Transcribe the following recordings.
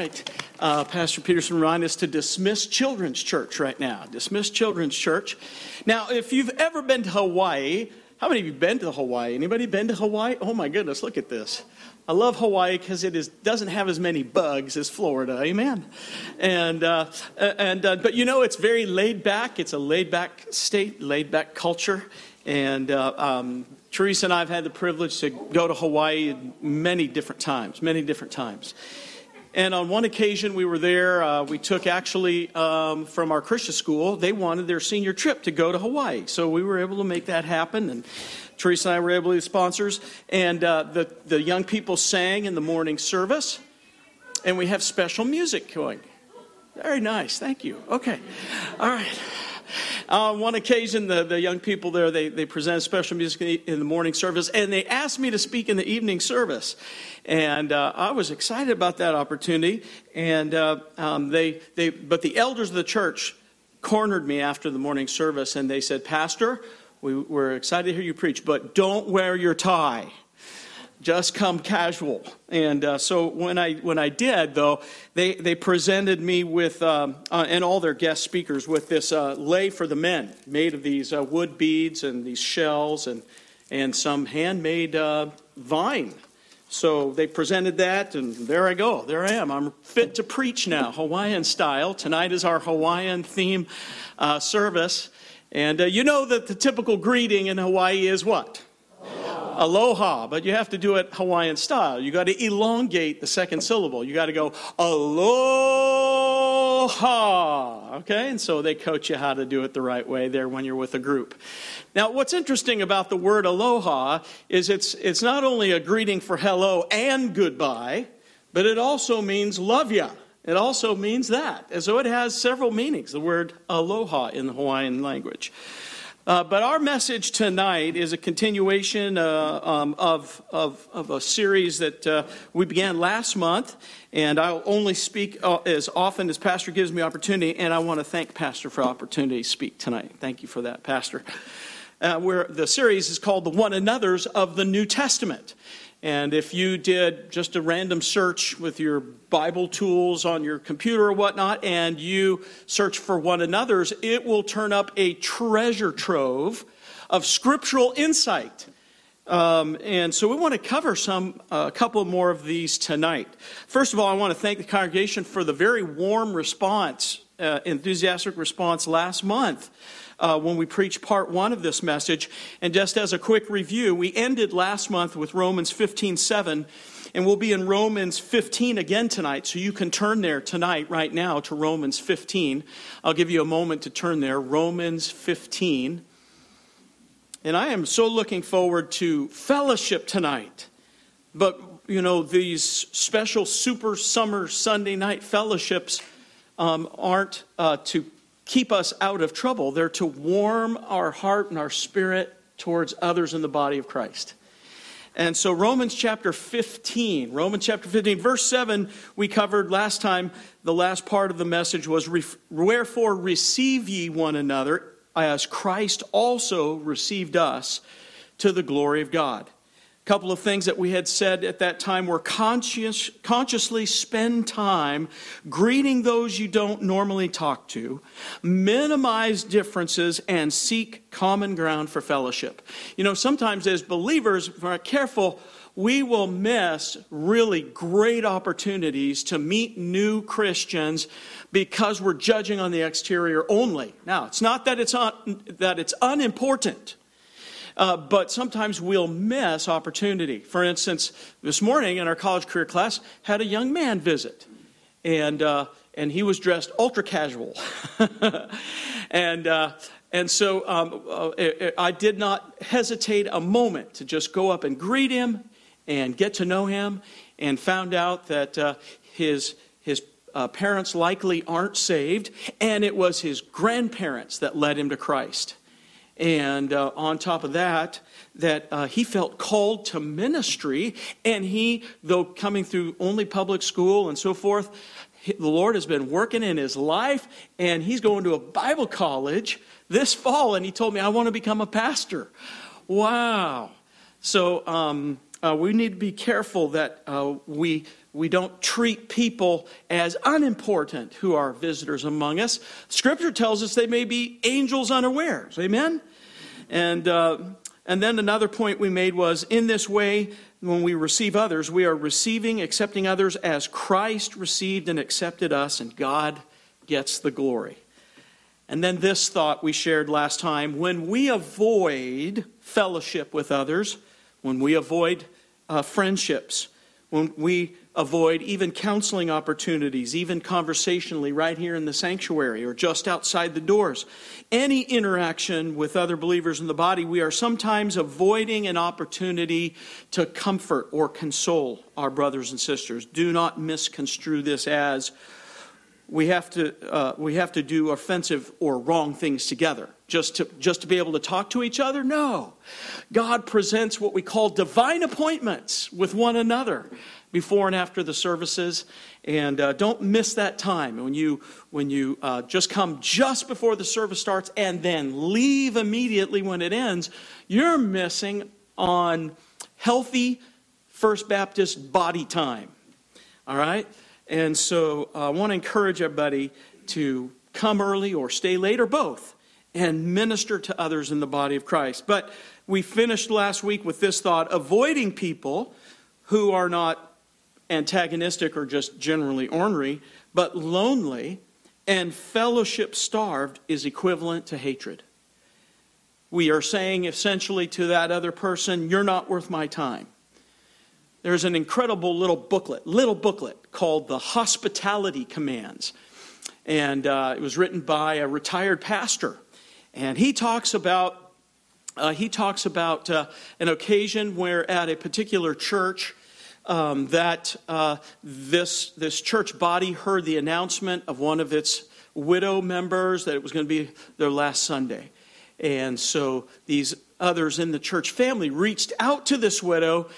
right. Uh, Pastor Peterson reminded us to dismiss Children's Church right now. Dismiss Children's Church. Now, if you've ever been to Hawaii, how many of you been to Hawaii? Anybody been to Hawaii? Oh my goodness, look at this. I love Hawaii because it is, doesn't have as many bugs as Florida. Amen. And, uh, and, uh, but you know, it's very laid back. It's a laid back state, laid back culture. And uh, um, Teresa and I have had the privilege to go to Hawaii many different times, many different times. And on one occasion, we were there. Uh, we took actually um, from our Christian school, they wanted their senior trip to go to Hawaii. So we were able to make that happen. And Teresa and I were able to be sponsors. And uh, the, the young people sang in the morning service. And we have special music going. Very nice. Thank you. Okay. All right. On one occasion, the, the young people there, they, they presented special music in the morning service, and they asked me to speak in the evening service. And uh, I was excited about that opportunity. And uh, um, they, they, but the elders of the church cornered me after the morning service, and they said, Pastor, we, we're excited to hear you preach, but don't wear your tie just come casual. And uh, so when I when I did, though, they they presented me with um, uh, and all their guest speakers with this uh, lei for the men, made of these uh, wood beads and these shells and and some handmade uh, vine. So they presented that, and there I go. There I am. I'm fit to preach now, Hawaiian style. Tonight is our Hawaiian theme uh, service. And you know that the typical greeting in Hawaii is what? Aloha, but you have to do it Hawaiian style. You got to elongate the second syllable. You got to go aloha. Okay? And so they coach you how to do it the right way there when you're with a group. Now, what's interesting about the word aloha is it's, it's not only a greeting for hello and goodbye, but it also means love ya. It also means that. And so it has several meanings, the word aloha in the Hawaiian language. Uh, but our message tonight is a continuation uh, um, of, of, of, a series that uh, we began last month. And I'll only speak uh, as often as Pastor gives me opportunity. And I want to thank Pastor for opportunity to speak tonight. Thank you for that, Pastor. Uh, where the series is called The One Another's of the New Testament. And if you did just a random search with your Bible tools on your computer or whatnot, and you search for one another's, it will turn up a treasure trove of scriptural insight. Um, and so we want to cover some, a uh, couple more of these tonight. First of all, I want to thank the congregation for the very warm response, uh, enthusiastic response last month uh, when we preach part one of this message. And just as a quick review, we ended last month with Romans 15 7. And we'll be in Romans 15 again tonight, so you can turn there tonight, right now, to Romans 15. I'll give you a moment to turn there. Romans 15. And I am so looking forward to fellowship tonight. But, you know, these special super summer Sunday night fellowships um, aren't uh, to keep us out of trouble. They're to warm our heart and our spirit towards others in the body of Christ. And so, Romans chapter 15, Romans chapter 15, verse 7, we covered last time. The last part of the message was Wherefore receive ye one another, as Christ also received us to the glory of God couple of things that we had said at that time were conscious, consciously spend time greeting those you don't normally talk to, minimize differences, and seek common ground for fellowship. You know, sometimes as believers, if we're careful, we will miss really great opportunities to meet new Christians because we're judging on the exterior only. Now, it's not that it's, un- that it's unimportant. Uh, but sometimes we'll miss opportunity. For instance, this morning in our college career class, had a young man visit, and uh, and he was dressed ultra casual, and. Uh, and so um, uh, I did not hesitate a moment to just go up and greet him and get to know him, and found out that uh, his his uh, parents likely aren't saved, and it was his grandparents that led him to Christ. And uh, on top of that, that uh, he felt called to ministry. And he, though coming through only public school and so forth, the Lord has been working in his life. And he's going to a Bible college this fall. And he told me, I want to become a pastor. Wow. So um, uh, we need to be careful that uh, we, we don't treat people as unimportant who are visitors among us. Scripture tells us they may be angels unawares. Amen? And, uh, and then another point we made was in this way, when we receive others, we are receiving, accepting others as Christ received and accepted us, and God gets the glory. And then this thought we shared last time when we avoid fellowship with others, when we avoid uh, friendships, when we avoid even counseling opportunities, even conversationally right here in the sanctuary or just outside the doors. Any interaction with other believers in the body, we are sometimes avoiding an opportunity to comfort or console our brothers and sisters. Do not misconstrue this as we have to, uh, we have to do offensive or wrong things together just to, just to be able to talk to each other? No. God presents what we call divine appointments with one another before and after the services. And uh, don't miss that time when you, when you uh, just come just before the service starts and then leave immediately when it ends. You're missing on healthy First Baptist body time. All right? And so uh, I want to encourage everybody to come early or stay late or both and minister to others in the body of Christ. But we finished last week with this thought avoiding people who are not antagonistic or just generally ornery, but lonely and fellowship starved is equivalent to hatred. We are saying essentially to that other person, You're not worth my time. There's an incredible little booklet, little booklet called The Hospitality Commands. And uh, it was written by a retired pastor. And he talks about, uh, he talks about uh, an occasion where at a particular church, um, that uh, this, this church body heard the announcement of one of its widow members that it was going to be their last Sunday. And so these others in the church family reached out to this widow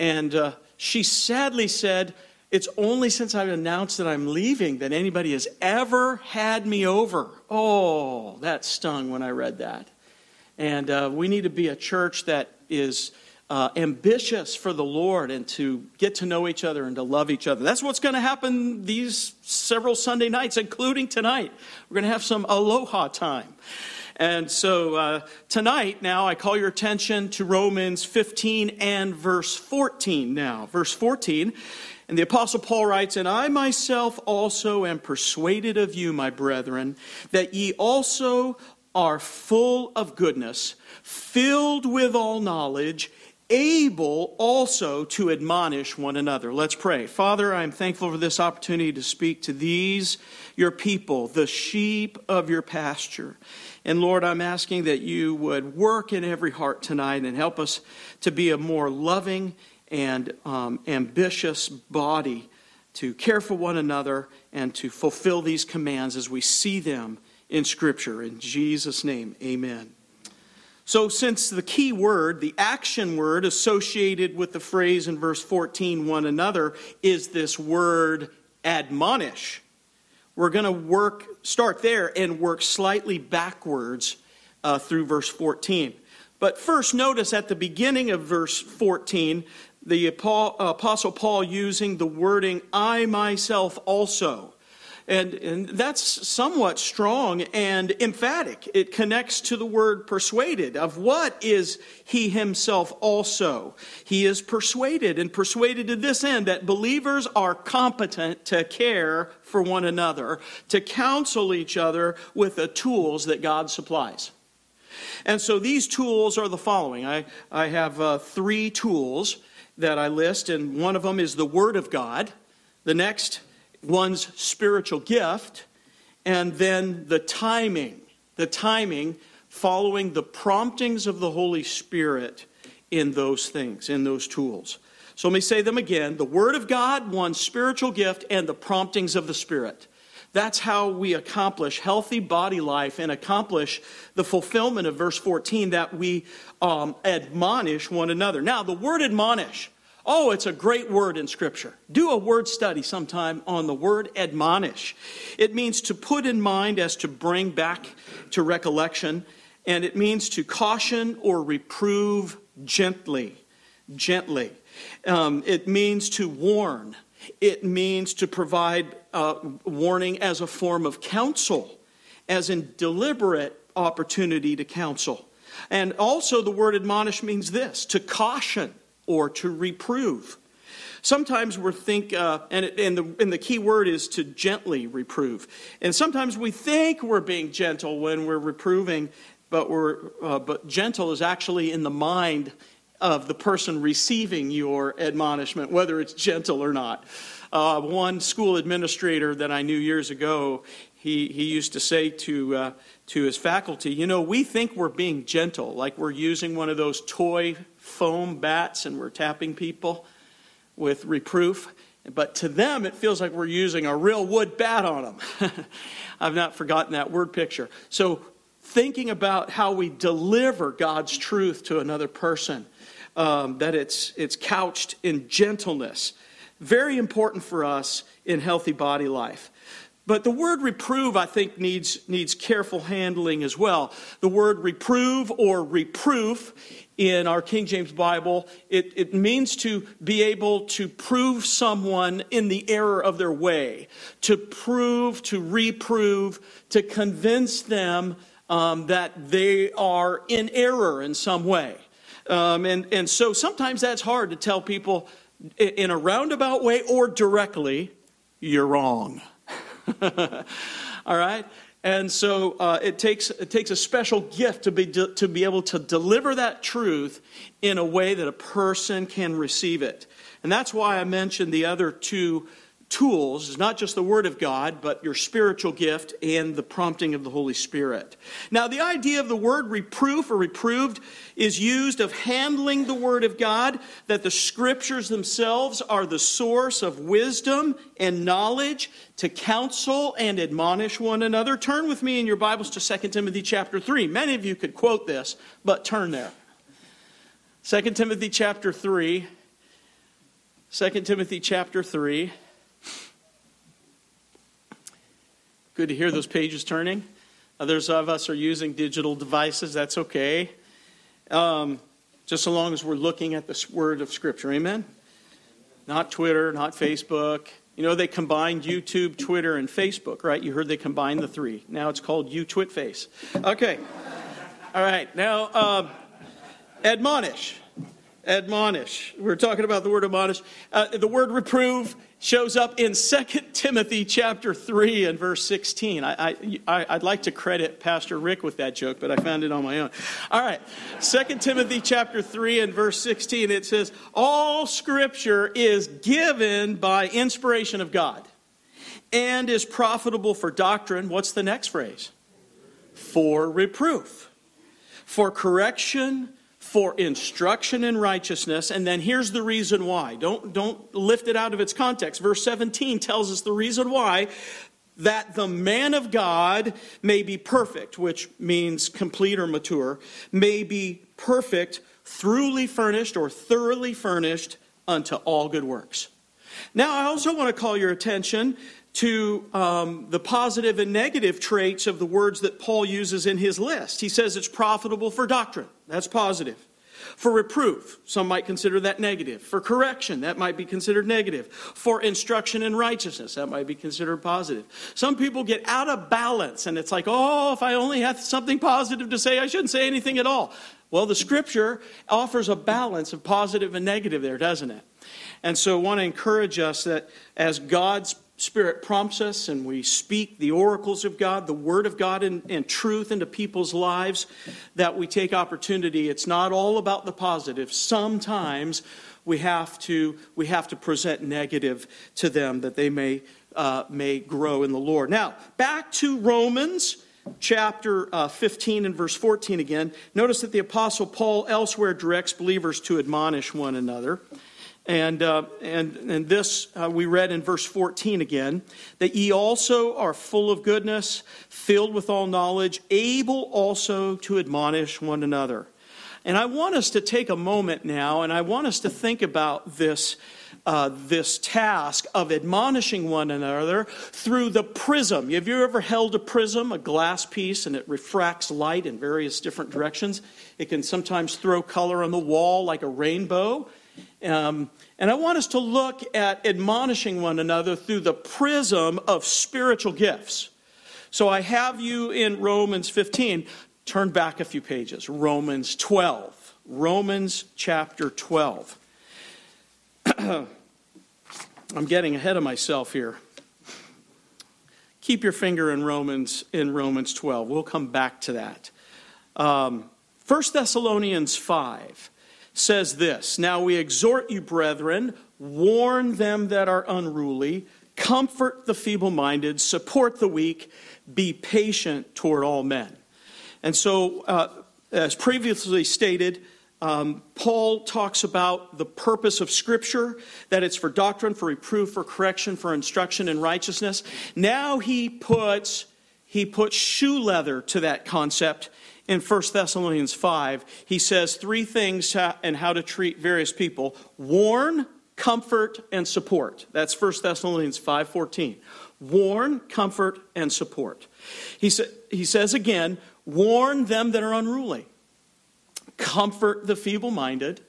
and uh, she sadly said, It's only since I've announced that I'm leaving that anybody has ever had me over. Oh, that stung when I read that. And uh, we need to be a church that is uh, ambitious for the Lord and to get to know each other and to love each other. That's what's going to happen these several Sunday nights, including tonight. We're going to have some aloha time. And so uh, tonight, now, I call your attention to Romans 15 and verse 14 now. Verse 14. And the Apostle Paul writes, And I myself also am persuaded of you, my brethren, that ye also are full of goodness, filled with all knowledge, able also to admonish one another. Let's pray. Father, I'm thankful for this opportunity to speak to these, your people, the sheep of your pasture. And Lord, I'm asking that you would work in every heart tonight and help us to be a more loving and um, ambitious body to care for one another and to fulfill these commands as we see them in Scripture. In Jesus' name, amen. So, since the key word, the action word associated with the phrase in verse 14, one another, is this word admonish we're going to work, start there and work slightly backwards uh, through verse 14. But first, notice at the beginning of verse 14, the Apostle Paul using the wording, I myself also. And, and that's somewhat strong and emphatic. It connects to the word persuaded. Of what is he himself also? He is persuaded, and persuaded to this end that believers are competent to care for one another, to counsel each other with the tools that God supplies. And so these tools are the following I, I have uh, three tools that I list, and one of them is the Word of God. The next one's spiritual gift, and then the timing, the timing following the promptings of the Holy Spirit in those things, in those tools. So let me say them again the Word of God, one's spiritual gift, and the promptings of the Spirit. That's how we accomplish healthy body life and accomplish the fulfillment of verse 14 that we um, admonish one another. Now, the word admonish Oh, it's a great word in Scripture. Do a word study sometime on the word admonish. It means to put in mind as to bring back to recollection, and it means to caution or reprove gently. Gently. Um, it means to warn, it means to provide uh, warning as a form of counsel, as in deliberate opportunity to counsel. And also, the word admonish means this to caution or to reprove. Sometimes we think, uh, and, and, the, and the key word is to gently reprove. And sometimes we think we're being gentle when we're reproving, but, we're, uh, but gentle is actually in the mind of the person receiving your admonishment, whether it's gentle or not. Uh, one school administrator that I knew years ago, he, he used to say to, uh, to his faculty, You know, we think we're being gentle, like we're using one of those toy foam bats and we're tapping people with reproof. But to them, it feels like we're using a real wood bat on them. I've not forgotten that word picture. So, thinking about how we deliver God's truth to another person, um, that it's, it's couched in gentleness, very important for us in healthy body life. But the word reprove, I think, needs, needs careful handling as well. The word reprove or reproof in our King James Bible, it, it means to be able to prove someone in the error of their way, to prove, to reprove, to convince them um, that they are in error in some way. Um, and, and so sometimes that's hard to tell people in a roundabout way or directly, you're wrong. All right? And so uh, it, takes, it takes a special gift to be, to be able to deliver that truth in a way that a person can receive it. And that's why I mentioned the other two tools is not just the Word of God, but your spiritual gift and the prompting of the Holy Spirit. Now, the idea of the word reproof or reproved is used of handling the Word of God, that the Scriptures themselves are the source of wisdom and knowledge to counsel and admonish one another. Turn with me in your Bibles to 2 Timothy chapter 3. Many of you could quote this, but turn there. 2 Timothy chapter 3. 2 Timothy chapter 3. Good to hear those pages turning. Others of us are using digital devices. That's okay. Um, just so long as we're looking at the word of Scripture. Amen? Not Twitter, not Facebook. You know, they combined YouTube, Twitter, and Facebook, right? You heard they combined the three. Now it's called YouTwitFace. Okay. All right. Now, uh, admonish. Admonish. We're talking about the word admonish. Uh, the word reprove shows up in 2 Timothy chapter 3 and verse 16. I, I, I'd like to credit Pastor Rick with that joke, but I found it on my own. All right, 2 Timothy chapter 3 and verse 16, it says, All scripture is given by inspiration of God and is profitable for doctrine. What's the next phrase? For reproof, for correction, for instruction in righteousness. And then here's the reason why. Don't, don't lift it out of its context. Verse 17 tells us the reason why that the man of God may be perfect, which means complete or mature, may be perfect, thoroughly furnished or thoroughly furnished unto all good works. Now, I also want to call your attention to um, the positive and negative traits of the words that Paul uses in his list. He says it's profitable for doctrine. That's positive. For reproof, some might consider that negative. For correction, that might be considered negative. For instruction in righteousness, that might be considered positive. Some people get out of balance and it's like, oh, if I only have something positive to say, I shouldn't say anything at all. Well, the scripture offers a balance of positive and negative there, doesn't it? And so I want to encourage us that as God's Spirit prompts us and we speak the oracles of God, the Word of God, and, and, truth into people's lives, that we take opportunity. It's not all about the positive. Sometimes we have to, we have to present negative to them that they may, uh, may grow in the Lord. Now, back to Romans chapter uh, 15 and verse 14 again. Notice that the Apostle Paul elsewhere directs believers to admonish one another. And, uh, and, and this uh, we read in verse 14 again that ye also are full of goodness, filled with all knowledge, able also to admonish one another. And I want us to take a moment now and I want us to think about this, uh, this task of admonishing one another through the prism. Have you ever held a prism, a glass piece, and it refracts light in various different directions? It can sometimes throw color on the wall like a rainbow. Um, and I want us to look at admonishing one another through the prism of spiritual gifts. So I have you in Romans 15. Turn back a few pages. Romans 12. Romans chapter 12. I'm getting ahead of myself here. Keep your finger in Romans in Romans 12. We'll come back to that. Um, 1 Thessalonians 5 says this Now we exhort you, brethren, warn them that are unruly, comfort the feeble minded, support the weak, be patient toward all men. And so, uh, as previously stated, um, Paul talks about the purpose of Scripture, that it's for doctrine, for reproof, for correction, for instruction in righteousness. Now he puts, he puts shoe leather to that concept in 1 Thessalonians 5. He says three things and how to treat various people warn, comfort, and support. That's 1 Thessalonians 5.14. Warn, comfort, and support. He, sa- he says again, warn them that are unruly comfort the feeble minded,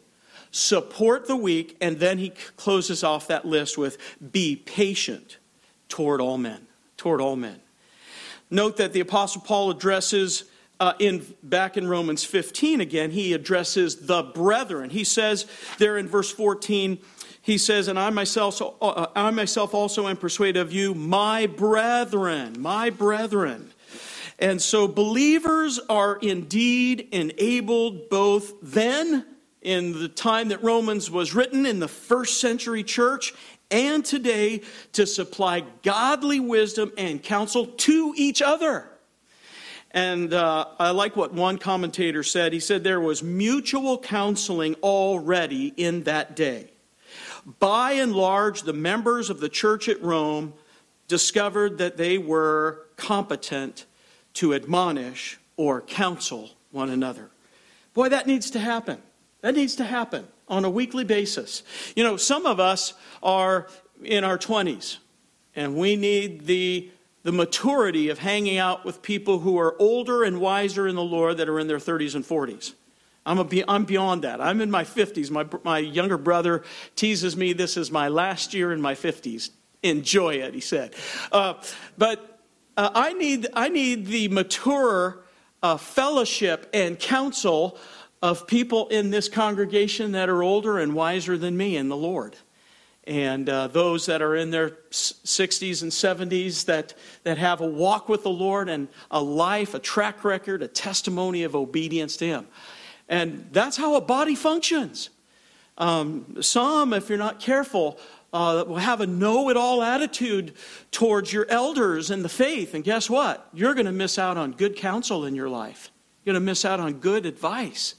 support the weak, and then he closes off that list with be patient toward all men. Toward all men. Note that the Apostle Paul addresses uh, in back in Romans 15 again, he addresses the brethren. He says there in verse 14, he says, "And I myself, uh, I myself also am persuaded of you, my brethren, my brethren." And so believers are indeed enabled both then, in the time that Romans was written in the first century church, and today to supply godly wisdom and counsel to each other. And uh, I like what one commentator said. He said there was mutual counseling already in that day. By and large, the members of the church at Rome discovered that they were competent to admonish or counsel one another. Boy, that needs to happen. That needs to happen on a weekly basis. You know, some of us are in our 20s, and we need the, the maturity of hanging out with people who are older and wiser in the Lord that are in their 30s and 40s. I'm, a, I'm beyond that. I'm in my 50s. My, my younger brother teases me this is my last year in my 50s. Enjoy it, he said. Uh, but uh, I, need, I need the mature uh, fellowship and counsel of people in this congregation that are older and wiser than me in the Lord. And uh, those that are in their 60s and 70s that, that have a walk with the Lord and a life, a track record, a testimony of obedience to Him. And that's how a body functions. Um, some, if you're not careful, uh, will have a know it all attitude towards your elders in the faith. And guess what? You're going to miss out on good counsel in your life. You're going to miss out on good advice.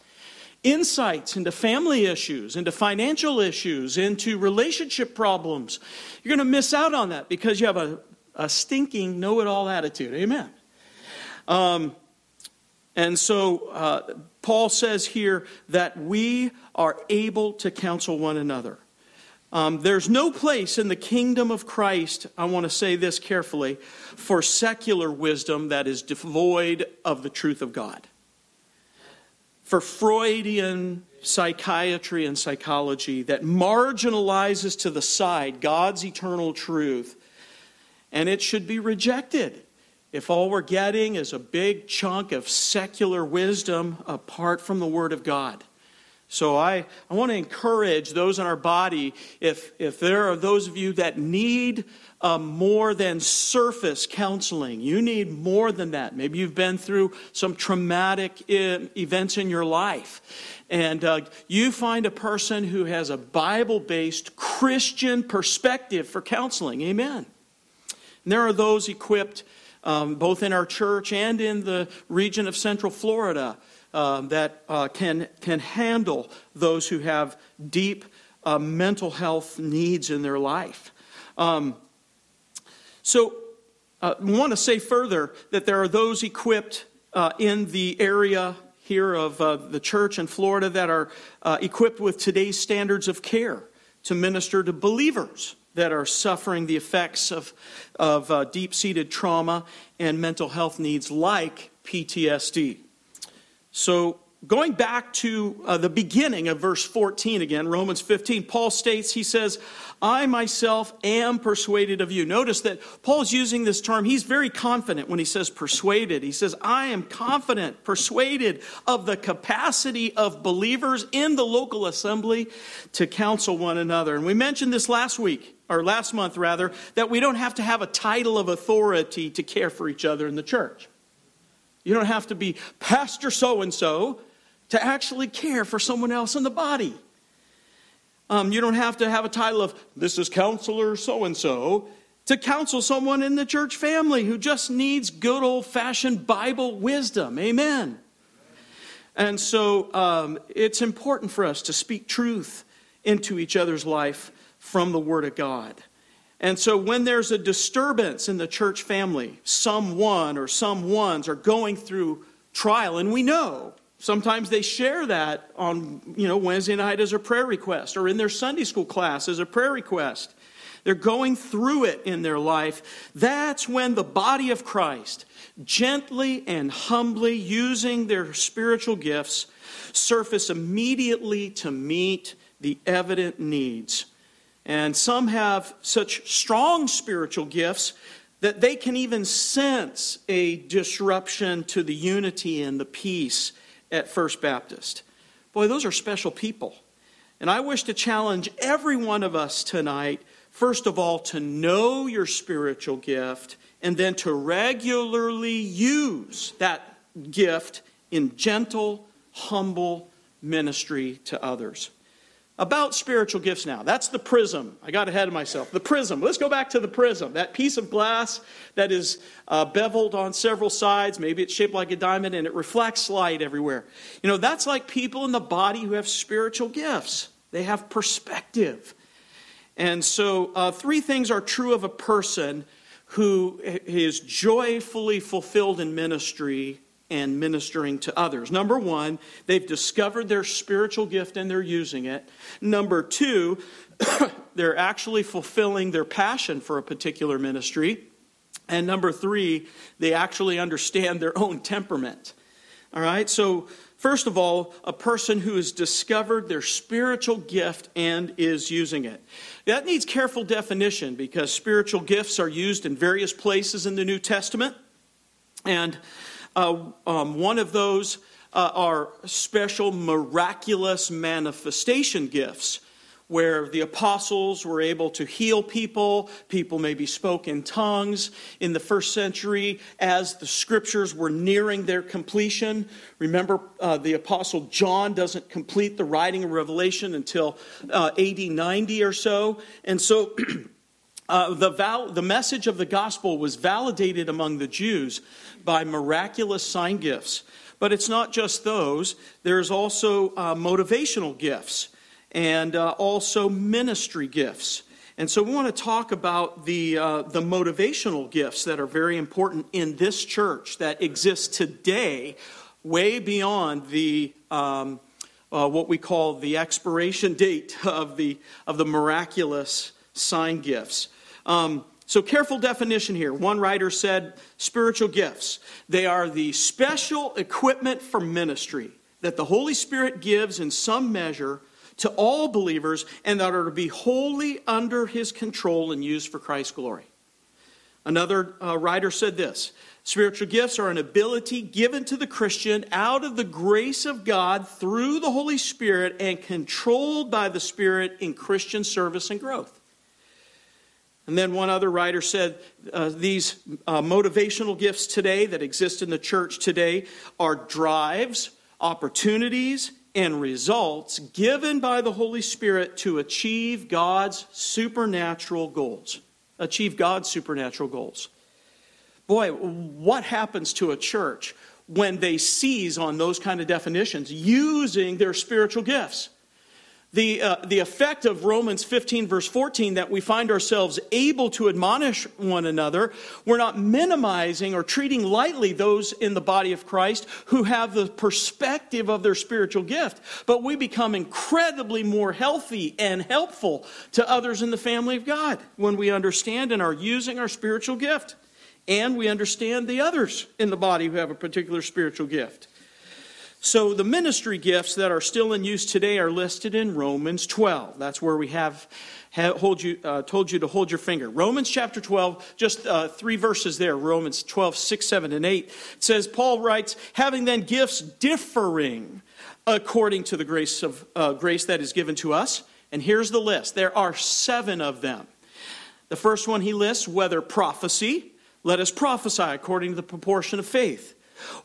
Insights into family issues, into financial issues, into relationship problems. You're going to miss out on that because you have a, a stinking know it all attitude. Amen. Um, and so uh, Paul says here that we are able to counsel one another. Um, there's no place in the kingdom of Christ, I want to say this carefully, for secular wisdom that is devoid of the truth of God. For Freudian psychiatry and psychology that marginalizes to the side God's eternal truth, and it should be rejected if all we're getting is a big chunk of secular wisdom apart from the Word of God. So I, I want to encourage those in our body, if, if there are those of you that need uh, more than surface counseling, you need more than that. Maybe you've been through some traumatic events in your life. And uh, you find a person who has a Bible based Christian perspective for counseling. Amen. And there are those equipped um, both in our church and in the region of Central Florida uh, that uh, can, can handle those who have deep uh, mental health needs in their life. Um, so, uh, I want to say further that there are those equipped uh, in the area here of uh, the church in Florida that are equipped with today's standards of care to minister to believers that are suffering the effects of, of deep seated trauma and mental health needs like PTSD. So going back to uh, the beginning of verse 14 again, Romans 15, Paul states, he says, I myself am persuaded of you. Notice that Paul's using this term. He's very confident when he says persuaded. He says, I am confident, persuaded of the capacity of believers in the local assembly to counsel one another. And we mentioned this last week, or last month rather, that we don't have to have a title of authority to care for each other in the church. You don't have to be Pastor so and so to actually care for someone else in the body. Um, you don't have to have a title of, this is counselor so and so, to counsel someone in the church family who just needs good old fashioned Bible wisdom. Amen. And so um, it's important for us to speak truth into each other's life from the Word of God. And so when there's a disturbance in the church family, someone or some ones are going through trial, and we know Sometimes they share that on, you know, Wednesday night as a prayer request or in their Sunday school class as a prayer request. They're going through it in their life. That's when the body of Christ, gently and humbly using their spiritual gifts, surface immediately to meet the evident needs. And some have such strong spiritual gifts that they can even sense a disruption to the unity and the peace at First Baptist. Boy, those are special people. And I wish to challenge every one of us tonight, first of all, to know your spiritual gift and then to regularly use that gift in gentle, humble ministry to others. About spiritual gifts now. That's the prism. I got ahead of myself. The prism. Let's go back to the prism. That piece of glass that is uh, beveled on several sides. Maybe it's shaped like a diamond and it reflects light everywhere. You know, that's like people in the body who have spiritual gifts, they have perspective. And so, uh, three things are true of a person who is joyfully fulfilled in ministry and ministering to others. Number one, they've discovered their spiritual gift and they're using it. Number two, they're actually fulfilling their passion for a particular ministry. And number three, they actually understand their own temperament. All right, so first of all, a person who has discovered their spiritual gift and is using it. That needs careful definition because spiritual gifts are used in various places in the New Testament. And uh, um, one of those uh, are special miraculous manifestation gifts where the apostles were able to heal people. People maybe spoke in tongues in the first century as the scriptures were nearing their completion. Remember, uh, the apostle John doesn't complete the writing of Revelation until uh, AD 90 or so. And so uh, the, val- the message of the gospel was validated among the Jews by miraculous sign gifts. But it's not just those, there's also uh, motivational gifts and uh, also ministry gifts. And so we want to talk about the, uh, the motivational gifts that are very important in this church that exist today, way beyond the. Um, uh, what we call the expiration date of the, of the miraculous sign gifts. Um, so, careful definition here. One writer said spiritual gifts. They are the special equipment for ministry that the Holy Spirit gives in some measure to all believers and that are to be wholly under his control and used for Christ's glory. Another uh, writer said this Spiritual gifts are an ability given to the Christian out of the grace of God through the Holy Spirit and controlled by the Spirit in Christian service and growth. And then one other writer said uh, these uh, motivational gifts today that exist in the church today are drives, opportunities, and results given by the Holy Spirit to achieve God's supernatural goals. Achieve God's supernatural goals. Boy, what happens to a church when they seize on those kind of definitions using their spiritual gifts? The, uh, the effect of Romans 15, verse 14, that we find ourselves able to admonish one another. We're not minimizing or treating lightly those in the body of Christ who have the perspective of their spiritual gift, but we become incredibly more healthy and helpful to others in the family of God when we understand and are using our spiritual gift. And we understand the others in the body who have a particular spiritual gift. So the ministry gifts that are still in use today are listed in Romans 12. That's where we have, have hold you, uh, told you to hold your finger. Romans chapter 12, just uh, three verses there. Romans 12, 6, 7, and 8. It says, Paul writes, having then gifts differing according to the grace of uh, grace that is given to us. And here's the list. There are seven of them. The first one he lists, whether prophecy, let us prophesy according to the proportion of faith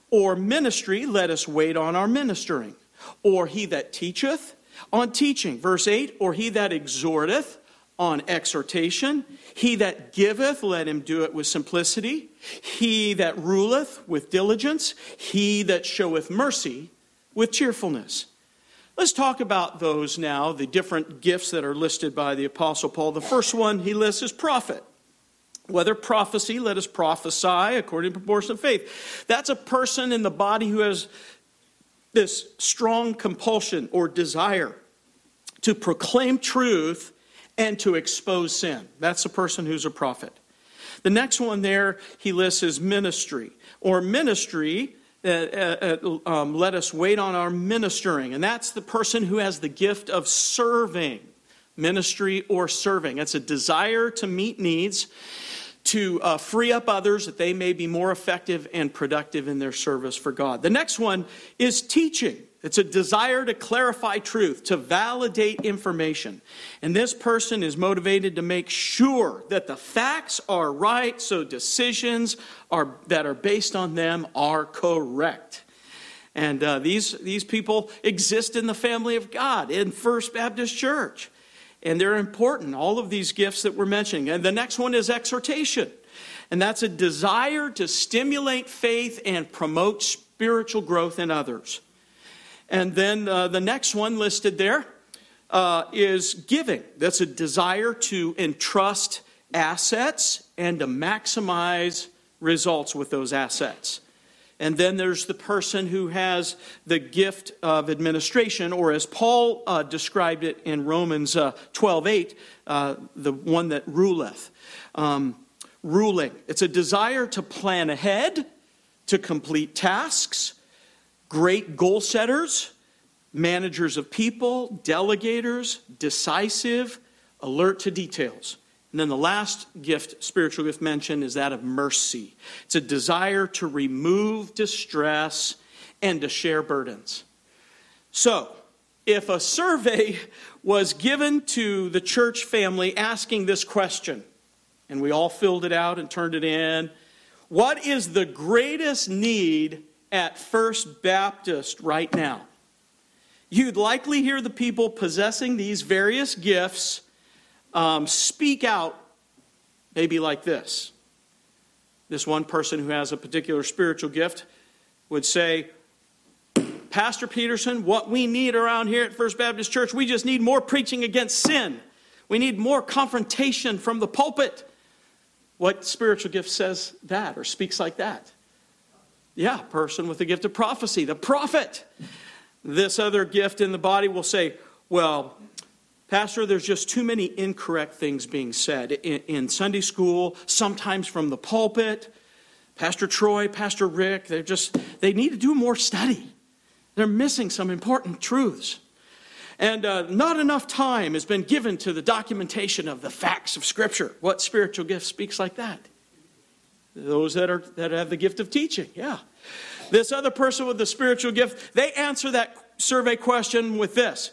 or ministry, let us wait on our ministering. Or he that teacheth, on teaching. Verse 8, or he that exhorteth, on exhortation. He that giveth, let him do it with simplicity. He that ruleth, with diligence. He that showeth mercy, with cheerfulness. Let's talk about those now, the different gifts that are listed by the Apostle Paul. The first one he lists is prophet. Whether prophecy, let us prophesy according to proportion of faith. That's a person in the body who has this strong compulsion or desire to proclaim truth and to expose sin. That's a person who's a prophet. The next one there he lists is ministry, or ministry. Uh, uh, uh, um, let us wait on our ministering. And that's the person who has the gift of serving, ministry or serving. It's a desire to meet needs to uh, free up others that they may be more effective and productive in their service for God. The next one is teaching. It's a desire to clarify truth, to validate information. And this person is motivated to make sure that the facts are right so decisions are, that are based on them are correct. And uh, these, these people exist in the family of God in First Baptist Church and they're important, all of these gifts that we're mentioning. And the next one is exhortation, and that's a desire to stimulate faith and promote spiritual growth in others. And then uh, the next one listed there uh, is giving. That's a desire to entrust assets and to maximize results with those assets. And then there's the person who has the gift of administration, or as Paul uh, described it in Romans uh, 12 8, uh, the one that ruleth. Um, ruling. It's a desire to plan ahead, to complete tasks, great goal setters, managers of people, delegators, decisive, alert to details. And then the last gift, spiritual gift mentioned, is that of mercy. It's a desire to remove distress and to share burdens. So, if a survey was given to the church family asking this question, and we all filled it out and turned it in, what is the greatest need at First Baptist right now? You'd likely hear the people possessing these various gifts um, speak out maybe like this. This one person who has a particular spiritual gift would say, Pastor Peterson, what we need around here at First Baptist Church, we just need more preaching against sin. We need more confrontation from the pulpit. What spiritual gift says that or speaks like that? Yeah, person with the gift of prophecy, the prophet. This other gift in the body will say, well, Pastor, there's just too many incorrect things being said in, in, Sunday school, sometimes from the pulpit. Pastor Troy, Pastor Rick, they're just, they need to do more study. They're missing some important truths. And uh, not enough time has been given to the documentation of the facts of Scripture. What spiritual gift speaks like that? Those that, are, that have the gift of teaching, yeah. This other person with the spiritual gift, they answer that survey question with this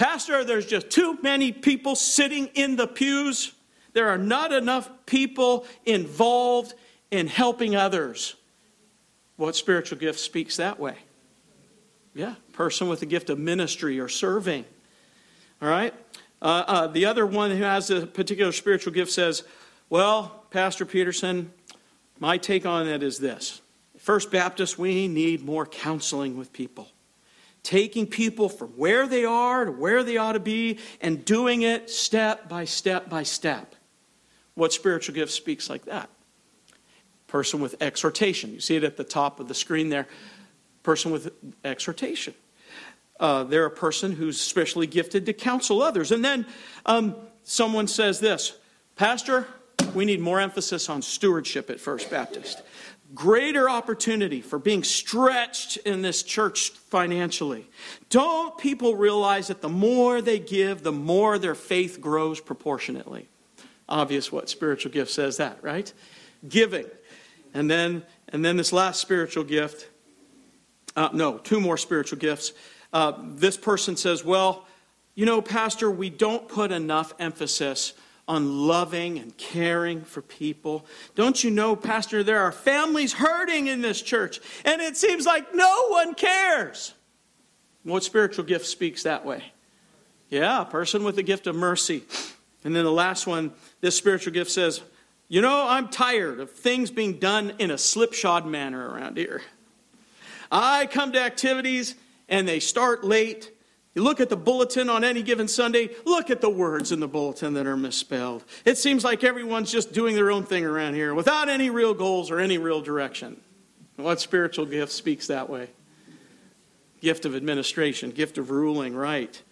Pastor, there's just too many people sitting in the pews. There are not enough people involved in helping others. What spiritual gift speaks that way? Yeah, person with the gift of ministry or serving. All right? Uh, uh, the other one who has a particular spiritual gift says, Well, Pastor Peterson, my take on it is this First Baptist, we need more counseling with people taking people from where they are to where they ought to be and doing it step by step by step. What spiritual gift speaks like that? Person with exhortation. You see it at the top of the screen there. Person with exhortation. Uh, they're a person who's specially gifted to counsel others. And then um, someone says this Pastor, we need more emphasis on stewardship at First Baptist. Greater opportunity for being stretched in this church financially. Don't people realize that the more they give, the more their faith grows proportionately? Obvious what spiritual gift says that, right? Giving. And then and then this last spiritual gift, uh, no, two more spiritual gifts. Uh, this person says, Well, you know, Pastor, we don't put enough emphasis on loving and caring for people. Don't you know, Pastor, there are families hurting in this church, and it seems like no one cares. What spiritual gift speaks that way? Yeah, a person with the gift of mercy. And then the last one, this spiritual gift says, You know, I'm tired of things being done in a slipshod manner around here. I come to activities and they start late you look at the bulletin on any given Sunday, look at the words in the bulletin that are misspelled. It seems like everyone's just doing their own thing around here without any real goals or any real direction. What spiritual gift speaks that way? Gift of administration, gift of ruling, right?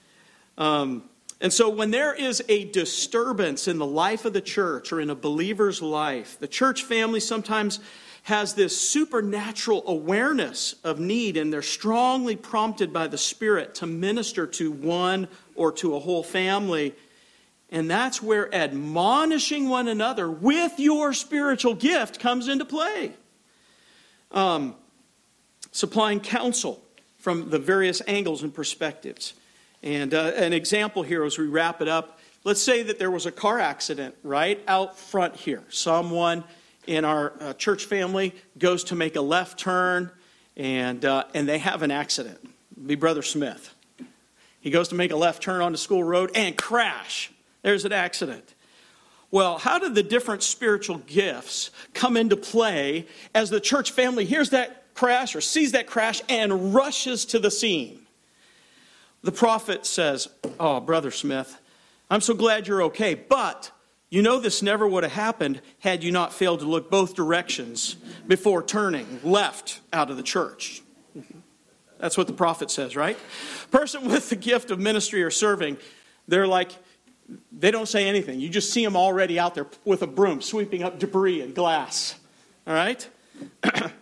Um, and so, when there is a disturbance in the life of the church or in a believer's life, the church family sometimes has this supernatural awareness of need, and they're strongly prompted by the Spirit to minister to one or to a whole family. And that's where admonishing one another with your spiritual gift comes into play. Um, supplying counsel from the various angles and perspectives. And uh, an example here as we wrap it up let's say that there was a car accident right out front here. Someone in our uh, church family goes to make a left turn and, uh, and they have an accident. Be Brother Smith. He goes to make a left turn onto school road and crash. There's an accident. Well, how did the different spiritual gifts come into play as the church family hears that crash or sees that crash and rushes to the scene? The prophet says, Oh, Brother Smith, I'm so glad you're okay, but you know, this never would have happened had you not failed to look both directions before turning left out of the church. That's what the prophet says, right? Person with the gift of ministry or serving, they're like, they don't say anything. You just see them already out there with a broom sweeping up debris and glass. All right?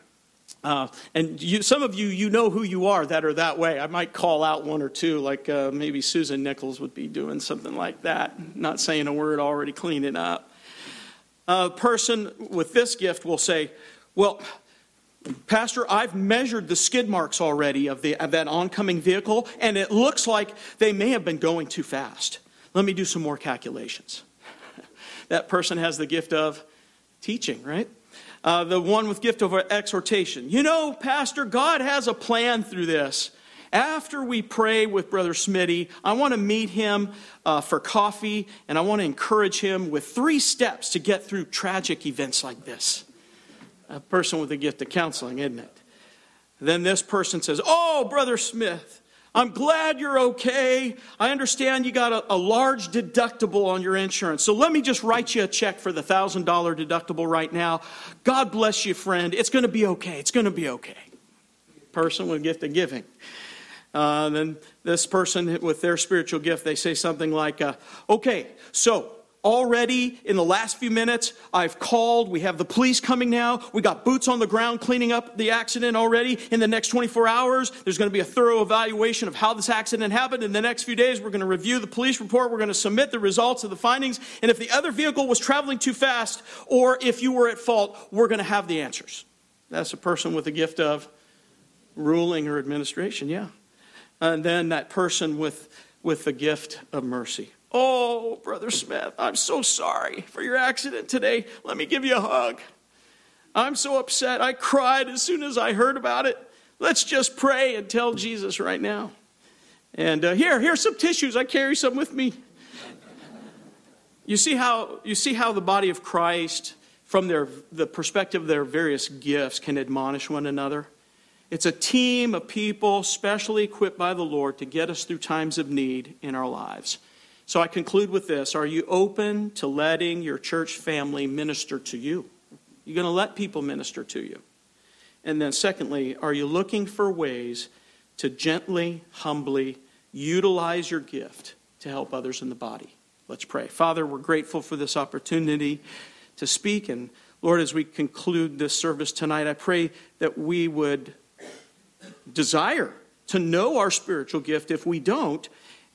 Uh, and you, some of you, you know who you are that are that way. I might call out one or two, like uh, maybe Susan Nichols would be doing something like that, not saying a word, already cleaning up. A person with this gift will say, Well, Pastor, I've measured the skid marks already of, the, of that oncoming vehicle, and it looks like they may have been going too fast. Let me do some more calculations. that person has the gift of teaching, right? Uh, the one with gift of exhortation. You know, Pastor, God has a plan through this. After we pray with Brother Smitty, I want to meet him uh, for coffee and I want to encourage him with three steps to get through tragic events like this. A person with a gift of counseling, isn't it? Then this person says, Oh, Brother Smith, I'm glad you're okay. I understand you got a, a, large deductible on your insurance. So let me just write you a check for the $1,000 deductible right now. God bless you, friend. It's going to be okay. It's going to be okay. Person with gift of giving. Uh, then this person with their spiritual gift, they say something like, uh, okay, so already in the last few minutes i've called. We have the police coming now. We got boots on the ground cleaning up the accident already. In the next 24 hours there's going to be a thorough evaluation of how this accident happened. In the next few days we're going to review the police report. We're going to submit the results of the findings. And if the other vehicle was traveling too fast or if you were at fault we're going to have the answers. That's a person with a gift of ruling or administration yeah. And then that person with with the gift of mercy Oh, Brother Smith, I'm so sorry for your accident today. Let me give you a hug. I'm so upset. I cried as soon as I heard about it. Let's just pray and tell Jesus right now. And uh, here, here's some tissues. I carry some with me. You see how you see how the body of Christ, from their the perspective of their various gifts, can admonish one another. It's a team of people specially equipped by the Lord to get us through times of need in our lives. So I conclude with this Are you open to letting your church family minister to you? You're going to let people minister to you. And then, secondly, are you looking for ways to gently, humbly utilize your gift to help others in the body? Let's pray. Father, we're grateful for this opportunity to speak. And Lord, as we conclude this service tonight, I pray that we would desire to know our spiritual gift if we don't.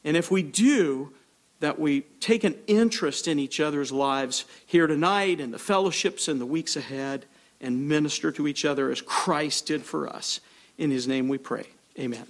And if we do, that we take an interest in each other's lives here tonight and the fellowships and the weeks ahead and minister to each other as Christ did for us. In his name we pray. Amen.